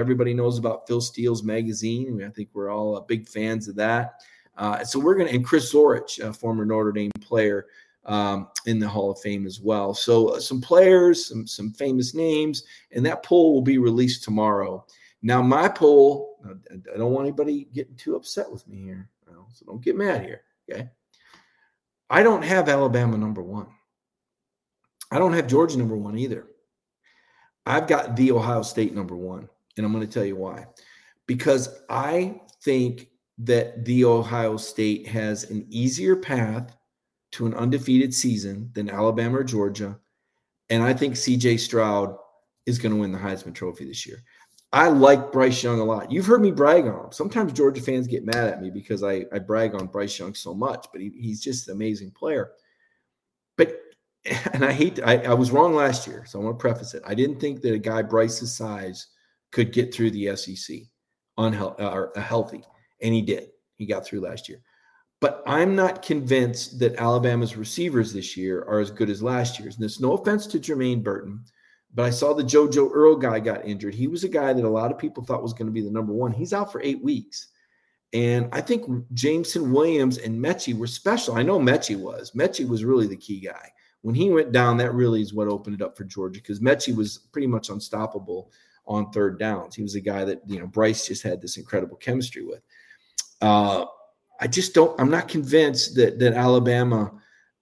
Everybody knows about Phil Steele's magazine. I think we're all uh, big fans of that. Uh, so we're going to, and Chris Zorich, a former Notre Dame player, um, in the Hall of Fame as well. So uh, some players, some some famous names, and that poll will be released tomorrow. Now my poll, I don't want anybody getting too upset with me here, so don't get mad here. Okay, I don't have Alabama number one. I don't have Georgia number one either. I've got the Ohio State number one. And I'm going to tell you why. Because I think that the Ohio State has an easier path to an undefeated season than Alabama or Georgia. And I think CJ Stroud is going to win the Heisman Trophy this year. I like Bryce Young a lot. You've heard me brag on him. Sometimes Georgia fans get mad at me because I, I brag on Bryce Young so much, but he, he's just an amazing player. But and I hate I, I was wrong last year, so I want to preface it. I didn't think that a guy Bryce's size – could get through the SEC unhealthy uh, or healthy, and he did. He got through last year. But I'm not convinced that Alabama's receivers this year are as good as last year's. And there's no offense to Jermaine Burton, but I saw the JoJo Earle guy got injured. He was a guy that a lot of people thought was going to be the number one. He's out for eight weeks. And I think Jameson Williams and Metchie were special. I know Metchie was. Metchie was really the key guy. When he went down, that really is what opened it up for Georgia because Metchie was pretty much unstoppable on third downs. He was a guy that, you know, Bryce just had this incredible chemistry with. Uh, I just don't, I'm not convinced that, that Alabama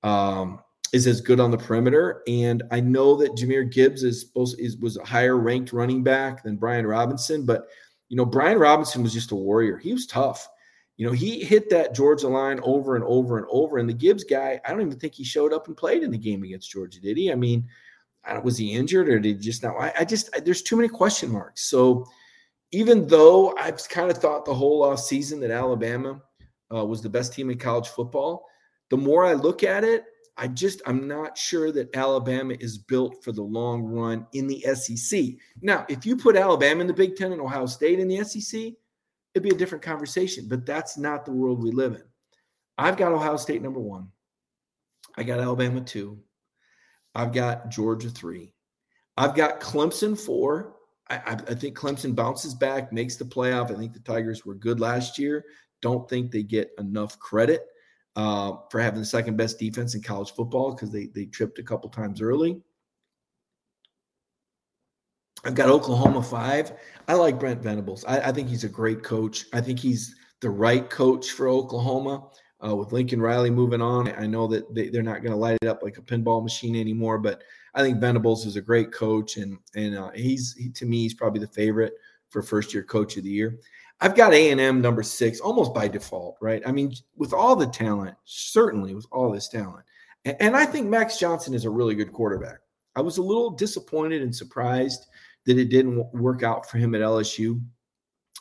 um, is as good on the perimeter. And I know that Jahmyr Gibbs is supposed is was a higher ranked running back than Brian Robinson, but you know, Brian Robinson was just a warrior. He was tough. You know, he hit that Georgia line over and over and over. And the Gibbs guy, I don't even think he showed up and played in the game against Georgia, did he? I mean, was he injured or did he just not? I, I just I, there's too many question marks. So even though I've kind of thought the whole off season that Alabama uh, was the best team in college football, the more I look at it, I just I'm not sure that Alabama is built for the long run in the SEC. Now, if you put Alabama in the Big Ten and Ohio State in the SEC, it'd be a different conversation. But that's not the world we live in. I've got Ohio State number one. I got Alabama two. I've got Georgia three. I've got Clemson four. I, I, think Clemson bounces back, makes the playoff. I think the Tigers were good last year. Don't think they get enough credit uh, for having the second best defense in college football because they they tripped a couple times early. I've got Oklahoma five. I like Brent Venables. I, I think he's a great coach. I think he's the right coach for Oklahoma uh, with Lincoln Riley moving on. I know that they, are not going to light it up like a pinball machine anymore, but I think Venables is a great coach, and and uh, he's he, to me he's probably the favorite for first year coach of the year. I've got A and M number six almost by default, right? I mean, with all the talent, certainly with all this talent, and, and I think Max Johnson is a really good quarterback. I was a little disappointed and surprised that it didn't work out for him at LSU,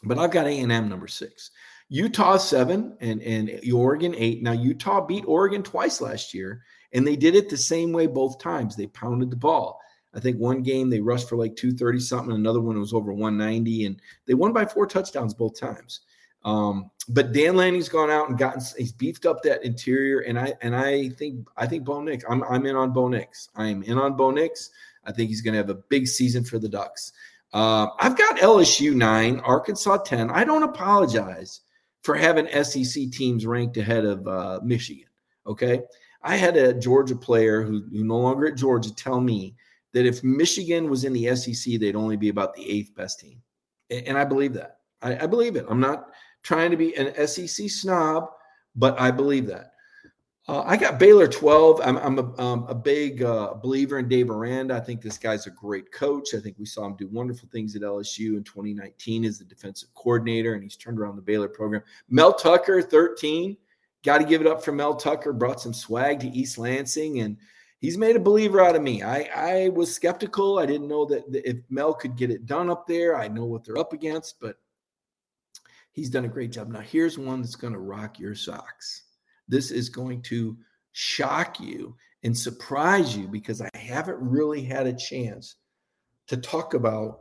but I've got A and M number six. Utah seven and, and Oregon eight. Now, Utah beat Oregon twice last year, and they did it the same way both times. They pounded the ball. I think one game they rushed for like 230 something, another one was over 190, and they won by four touchdowns both times. Um, but Dan Lanning's gone out and gotten he's beefed up that interior, and I and I think I think Bo Nix. I'm I'm in on Bo Nix. I am in on Bo Nix. I think he's going to have a big season for the Ducks. Uh, I've got LSU nine, Arkansas ten. I don't apologize for having SEC teams ranked ahead of uh, Michigan. Okay. I had a Georgia player who, who no longer at Georgia tell me that if Michigan was in the SEC, they'd only be about the eighth best team. And, and I believe that. I, I believe it. I'm not trying to be an SEC snob, but I believe that. Uh, I got Baylor 12. I'm, I'm a, um, a big uh, believer in Dave Aranda. I think this guy's a great coach. I think we saw him do wonderful things at LSU in 2019 as the defensive coordinator, and he's turned around the Baylor program. Mel Tucker, 13. Got to give it up for Mel Tucker. Brought some swag to East Lansing, and he's made a believer out of me. I, I was skeptical. I didn't know that, that if Mel could get it done up there. I know what they're up against, but he's done a great job. Now, here's one that's going to rock your socks. This is going to shock you and surprise you because I haven't really had a chance to talk about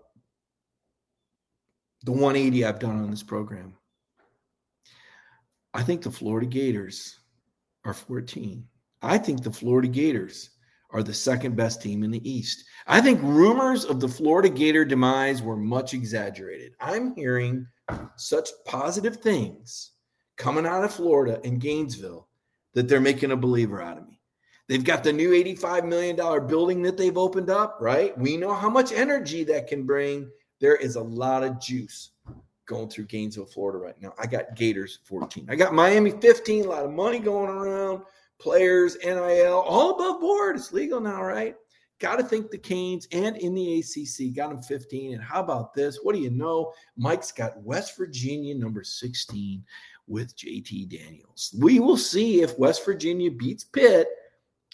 the 180 I've done on this program. I think the Florida Gators are 14. I think the Florida Gators are the second best team in the East. I think rumors of the Florida Gator demise were much exaggerated. I'm hearing such positive things coming out of Florida and Gainesville that they're making a believer out of me. They've got the new $85 million building that they've opened up, right? We know how much energy that can bring. There is a lot of juice going through Gainesville, Florida right now. I got Gators 14. I got Miami 15, a lot of money going around, players, NIL, all above board. It's legal now, right? Got to think the Canes and in the ACC got them 15. And how about this? What do you know? Mike's got West Virginia number 16 with JT Daniels. We will see if West Virginia beats Pitt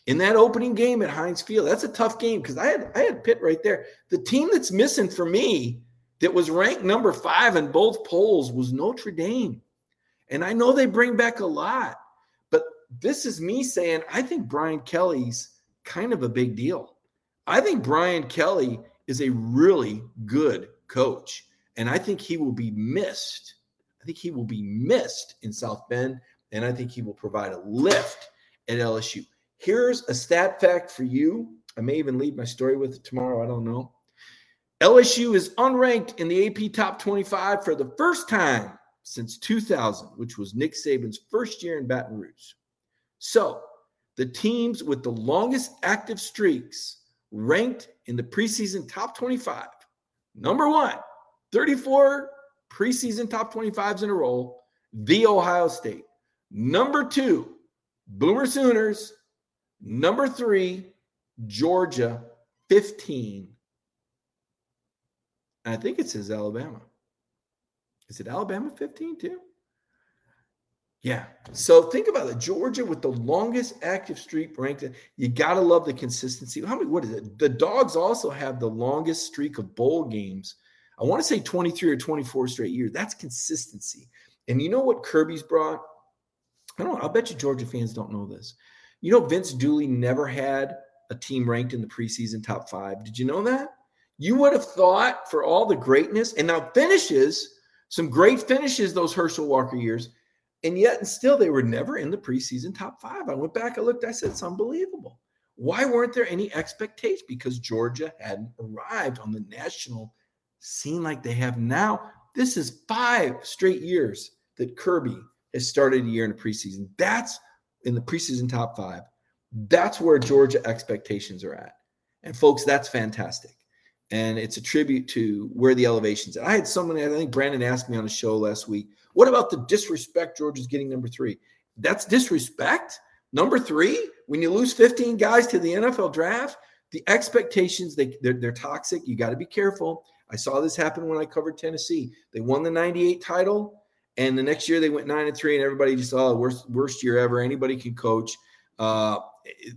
in that opening game at Heinz Field. That's a tough game because I had I had Pitt right there. The team that's missing for me that was ranked number five in both polls was Notre Dame. And I know they bring back a lot, but this is me saying I think Brian Kelly's kind of a big deal. I think Brian Kelly is a really good coach, and I think he will be missed. I think he will be missed in South Bend, and I think he will provide a lift at LSU. Here's a stat fact for you. I may even lead my story with it tomorrow. I don't know. LSU is unranked in the AP Top 25 for the first time since 2000, which was Nick Saban's first year in Baton Rouge. So, the teams with the longest active streaks ranked in the preseason top 25. Number one, 34 preseason top 25s in a row, the Ohio State. Number two, Boomer Sooners. Number three, Georgia, 15. And I think it says Alabama. Is it Alabama 15 too? Yeah. So think about it. Georgia with the longest active streak ranked. You got to love the consistency. How many, what is it? The Dogs also have the longest streak of bowl games. I want to say 23 or 24 straight years. That's consistency. And you know what Kirby's brought? I don't. I'll bet you Georgia fans don't know this. You know, Vince Dooley never had a team ranked in the preseason top five. Did you know that? You would have thought for all the greatness and now finishes, some great finishes those Herschel Walker years and yet, and still, they were never in the preseason top five. I went back, I looked, I said, it's unbelievable. Why weren't there any expectations? Because Georgia hadn't arrived on the national scene like they have now. This is five straight years that Kirby has started a year in the preseason. That's in the preseason top five. That's where Georgia expectations are at. And folks, that's fantastic. And it's a tribute to where the elevation's at. I had someone, I think Brandon asked me on a show last week what about the disrespect Georgia's getting number three? That's disrespect. Number three, when you lose 15 guys to the NFL draft, the expectations they they're, they're toxic. You got to be careful. I saw this happen when I covered Tennessee. They won the 98 title, and the next year they went nine and three, and everybody just oh worst worst year ever. Anybody can coach. Uh,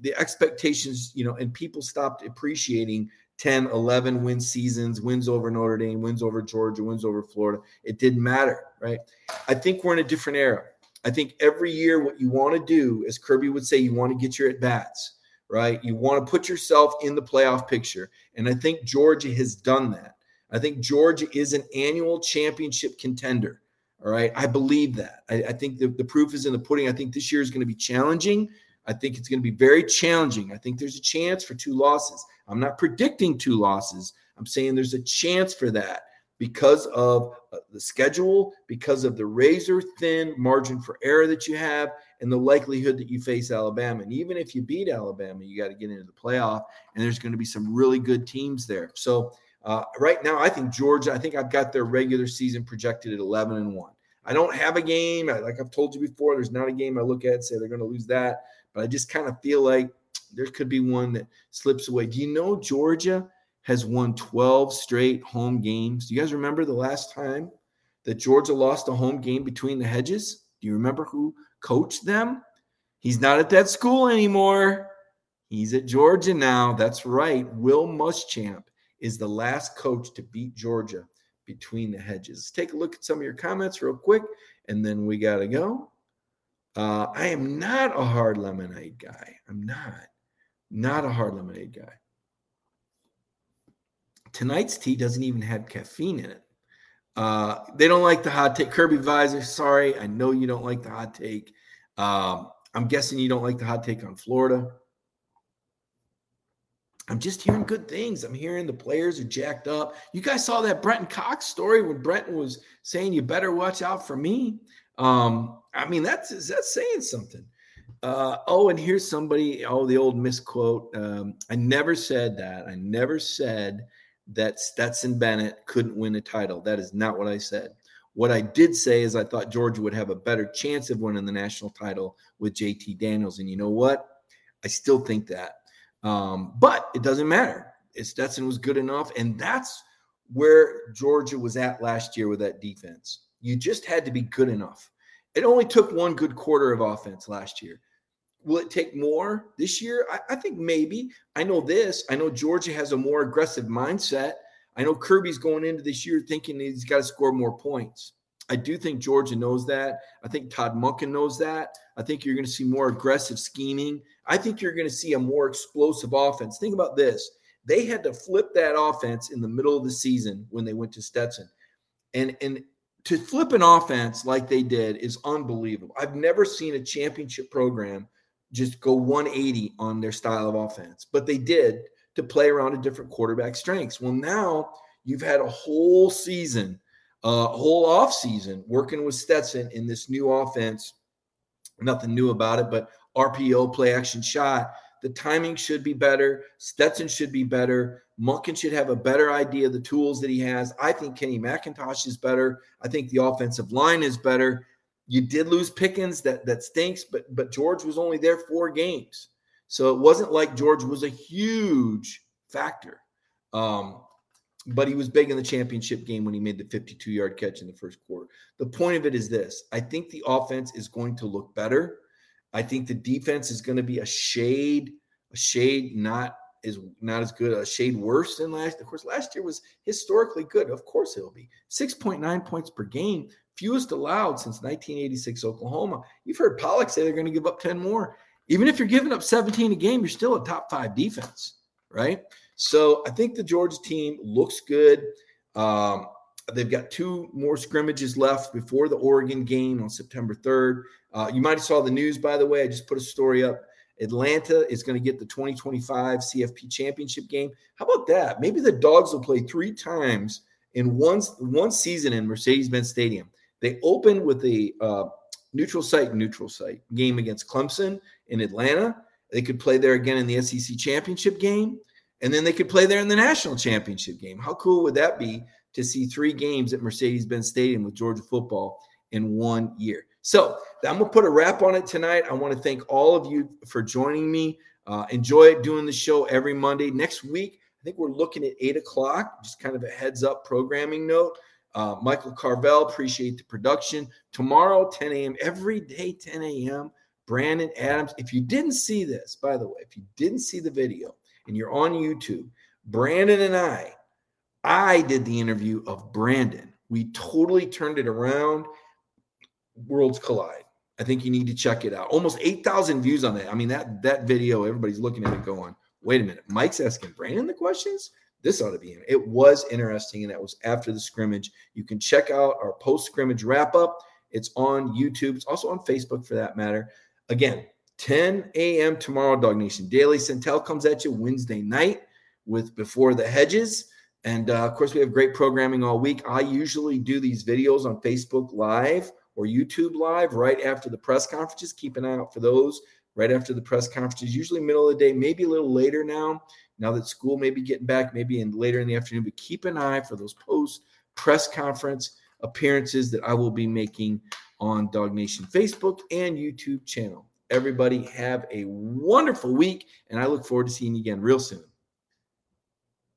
the expectations, you know, and people stopped appreciating 10, 11 win seasons, wins over Notre Dame, wins over Georgia, wins over Florida. It didn't matter, right? I think we're in a different era. I think every year, what you want to do, as Kirby would say, you want to get your at bats, right? You want to put yourself in the playoff picture. And I think Georgia has done that. I think Georgia is an annual championship contender. All right. I believe that. I, I think the, the proof is in the pudding. I think this year is going to be challenging. I think it's going to be very challenging. I think there's a chance for two losses. I'm not predicting two losses. I'm saying there's a chance for that because of uh, the schedule, because of the razor thin margin for error that you have, and the likelihood that you face Alabama. And even if you beat Alabama, you got to get into the playoff, and there's going to be some really good teams there. So uh, right now, I think Georgia. I think I've got their regular season projected at 11 and one. I don't have a game. like I've told you before, there's not a game I look at say they're going to lose that. But I just kind of feel like there could be one that slips away. Do you know Georgia has won 12 straight home games? Do you guys remember the last time that Georgia lost a home game between the hedges? Do you remember who coached them? He's not at that school anymore. He's at Georgia now. That's right. Will Muschamp is the last coach to beat Georgia between the hedges. Take a look at some of your comments real quick, and then we got to go. Uh, I am not a hard lemonade guy. I'm not. Not a hard lemonade guy. Tonight's tea doesn't even have caffeine in it. Uh, they don't like the hot take. Kirby Visor, sorry. I know you don't like the hot take. Um, I'm guessing you don't like the hot take on Florida. I'm just hearing good things. I'm hearing the players are jacked up. You guys saw that Brenton Cox story when Brenton was saying, "You better watch out for me." Um, I mean, that's that's saying something. Uh, oh, and here's somebody. Oh, the old misquote. Um, I never said that. I never said that Stetson Bennett couldn't win a title. That is not what I said. What I did say is I thought Georgia would have a better chance of winning the national title with JT Daniels. And you know what? I still think that. Um, but it doesn't matter. Stetson was good enough. And that's where Georgia was at last year with that defense. You just had to be good enough. It only took one good quarter of offense last year. Will it take more this year? I, I, think maybe. I know this. I know Georgia has a more aggressive mindset. I know Kirby's going into this year thinking he's got to score more points. I do think Georgia knows that. I think Todd Monken knows that. I think you're going to see more aggressive scheming. I think you're going to see a more explosive offense. Think about this. They had to flip that offense in the middle of the season when they went to Stetson. And and to flip an offense like they did is unbelievable. I've never seen a championship program just go 180 on their style of offense, but they did to play around a different quarterback strengths. Well, now you've had a whole season, uh, whole off season working with Stetson in this new offense. Nothing new about it, but RPO play action shot. The timing should be better. Stetson should be better. Monken should have a better idea of the tools that he has. I think Kenny McIntosh is better. I think the offensive line is better. You did lose Pickens, that that stinks, but but George was only there four games, so it wasn't like George was a huge factor. Um, but he was big in the championship game when he made the 52 yard catch in the first quarter. The point of it is this: I think the offense is going to look better. I think the defense is going to be a shade, a shade not is not as good, a shade worse than last. Of course, last year was historically good. Of course, it'll be 6.9 points per game fewest allowed since 1986 Oklahoma. You've heard Pollock say they're going to give up 10 more. Even if you're giving up 17 a game, you're still a top five defense, right? So I think the Georgia team looks good. Um, they've got two more scrimmages left before the Oregon game on September 3rd. Uh, you might have saw the news, by the way. I just put a story up. Atlanta is going to get the 2025 CFP championship game. How about that? Maybe the Dogs will play three times in one, one season in Mercedes-Benz Stadium. They opened with a uh, neutral site, neutral site game against Clemson in Atlanta. They could play there again in the SEC championship game, and then they could play there in the national championship game. How cool would that be to see three games at Mercedes Benz Stadium with Georgia football in one year? So I'm going to put a wrap on it tonight. I want to thank all of you for joining me. Uh, enjoy doing the show every Monday. Next week, I think we're looking at eight o'clock, just kind of a heads up programming note. Uh, Michael Carvell, appreciate the production. Tomorrow, 10 a.m., every day, 10 a.m., Brandon Adams. If you didn't see this, by the way, if you didn't see the video and you're on YouTube, Brandon and I, I did the interview of Brandon. We totally turned it around. Worlds collide. I think you need to check it out. Almost 8,000 views on it. I mean, that that video, everybody's looking at it going, wait a minute. Mike's asking Brandon the questions? this ought to be in. It was interesting, and that was after the scrimmage. You can check out our post scrimmage wrap up. It's on YouTube. It's also on Facebook for that matter. Again, 10 a.m. tomorrow, Dog Nation Daily. Centel comes at you Wednesday night with Before the Hedges. And uh, of course, we have great programming all week. I usually do these videos on Facebook Live or YouTube Live right after the press conferences. Keep an eye out for those right after the press conferences, usually middle of the day, maybe a little later now now that school may be getting back, maybe in later in the afternoon, but keep an eye for those post press conference appearances that I will be making on Dog Nation Facebook and YouTube channel. Everybody have a wonderful week, and I look forward to seeing you again real soon.